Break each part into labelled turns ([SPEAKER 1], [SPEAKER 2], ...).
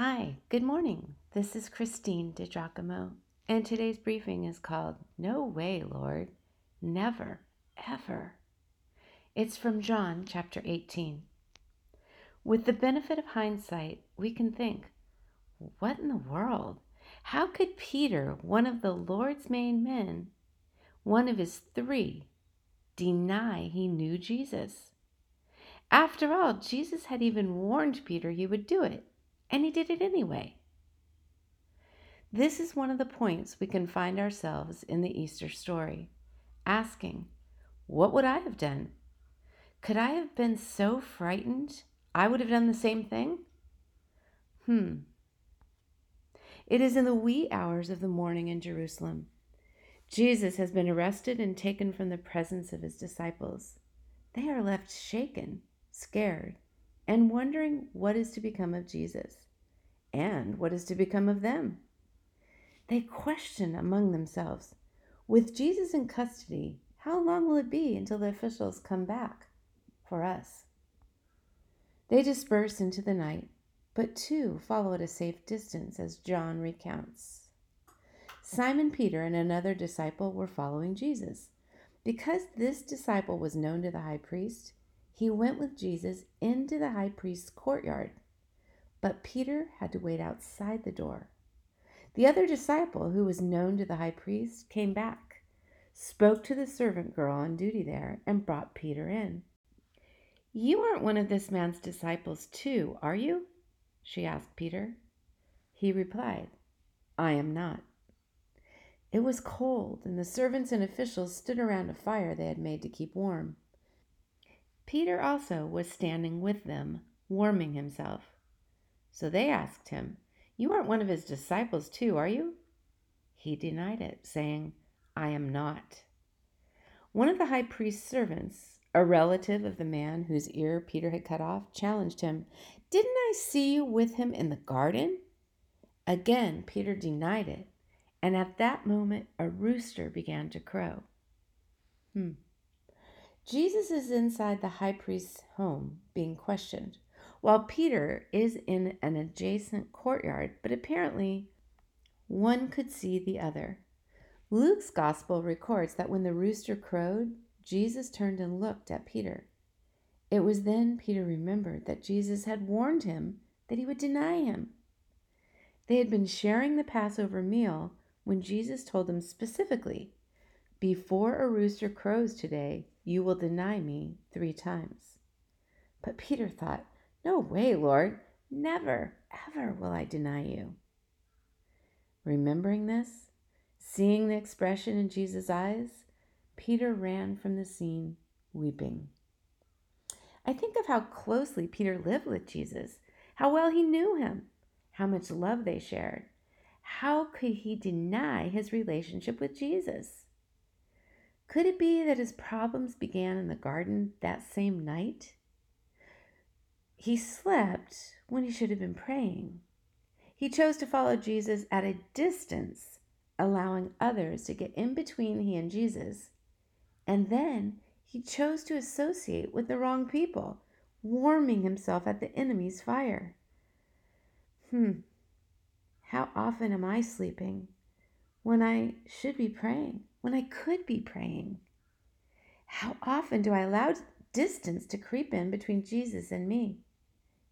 [SPEAKER 1] Hi, good morning. This is Christine DiGiacomo, and today's briefing is called No Way, Lord, Never, Ever. It's from John chapter 18. With the benefit of hindsight, we can think, what in the world? How could Peter, one of the Lord's main men, one of his three, deny he knew Jesus? After all, Jesus had even warned Peter he would do it, and he did it anyway. This is one of the points we can find ourselves in the Easter story, asking, What would I have done? Could I have been so frightened I would have done the same thing? Hmm. It is in the wee hours of the morning in Jerusalem. Jesus has been arrested and taken from the presence of his disciples. They are left shaken, scared, and wondering what is to become of Jesus and what is to become of them. They question among themselves With Jesus in custody, how long will it be until the officials come back for us? They disperse into the night, but two follow at a safe distance, as John recounts. Simon Peter and another disciple were following Jesus. Because this disciple was known to the high priest, he went with Jesus into the high priest's courtyard. But Peter had to wait outside the door. The other disciple, who was known to the high priest, came back, spoke to the servant girl on duty there, and brought Peter in. You aren't one of this man's disciples, too, are you? she asked Peter. He replied, I am not. It was cold, and the servants and officials stood around a fire they had made to keep warm. Peter also was standing with them, warming himself. So they asked him, You aren't one of his disciples, too, are you? He denied it, saying, I am not. One of the high priest's servants, a relative of the man whose ear Peter had cut off, challenged him, Didn't I see you with him in the garden? Again, Peter denied it, and at that moment a rooster began to crow. Hmm. Jesus is inside the high priest's home being questioned while Peter is in an adjacent courtyard, but apparently one could see the other. Luke's gospel records that when the rooster crowed, Jesus turned and looked at Peter. It was then Peter remembered that Jesus had warned him that he would deny him. They had been sharing the Passover meal when Jesus told them specifically, Before a rooster crows today, you will deny me three times. But Peter thought, no way, Lord. Never, ever will I deny you. Remembering this, seeing the expression in Jesus' eyes, Peter ran from the scene weeping. I think of how closely Peter lived with Jesus, how well he knew him, how much love they shared. How could he deny his relationship with Jesus? Could it be that his problems began in the garden that same night? He slept when he should have been praying. He chose to follow Jesus at a distance, allowing others to get in between he and Jesus. And then he chose to associate with the wrong people, warming himself at the enemy's fire. Hmm, how often am I sleeping when I should be praying, when I could be praying? How often do I allow distance to creep in between Jesus and me?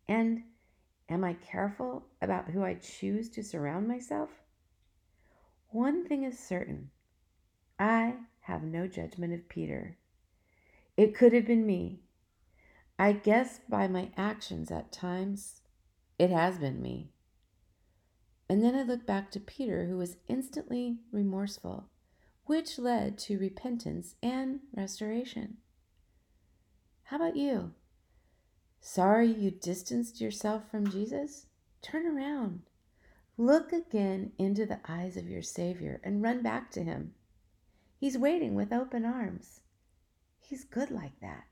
[SPEAKER 1] And am I careful about who I choose to surround myself? One thing is certain I have no judgment of Peter. It could have been me. I guess by my actions at times, it has been me. And then I look back to Peter, who was instantly remorseful, which led to repentance and restoration. How about you? Sorry you distanced yourself from Jesus? Turn around. Look again into the eyes of your Savior and run back to Him. He's waiting with open arms. He's good like that.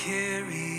[SPEAKER 2] carry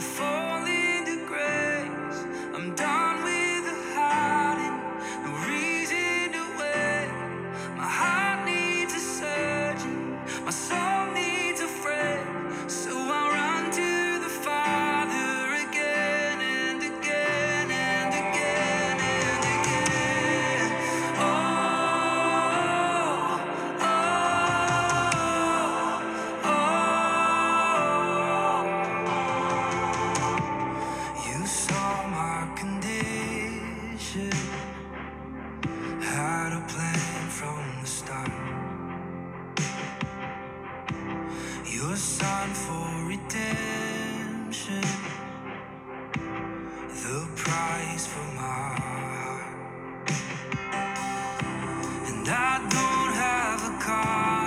[SPEAKER 2] before. plan from the start. Your son for redemption, the price for my heart. And I don't have a car.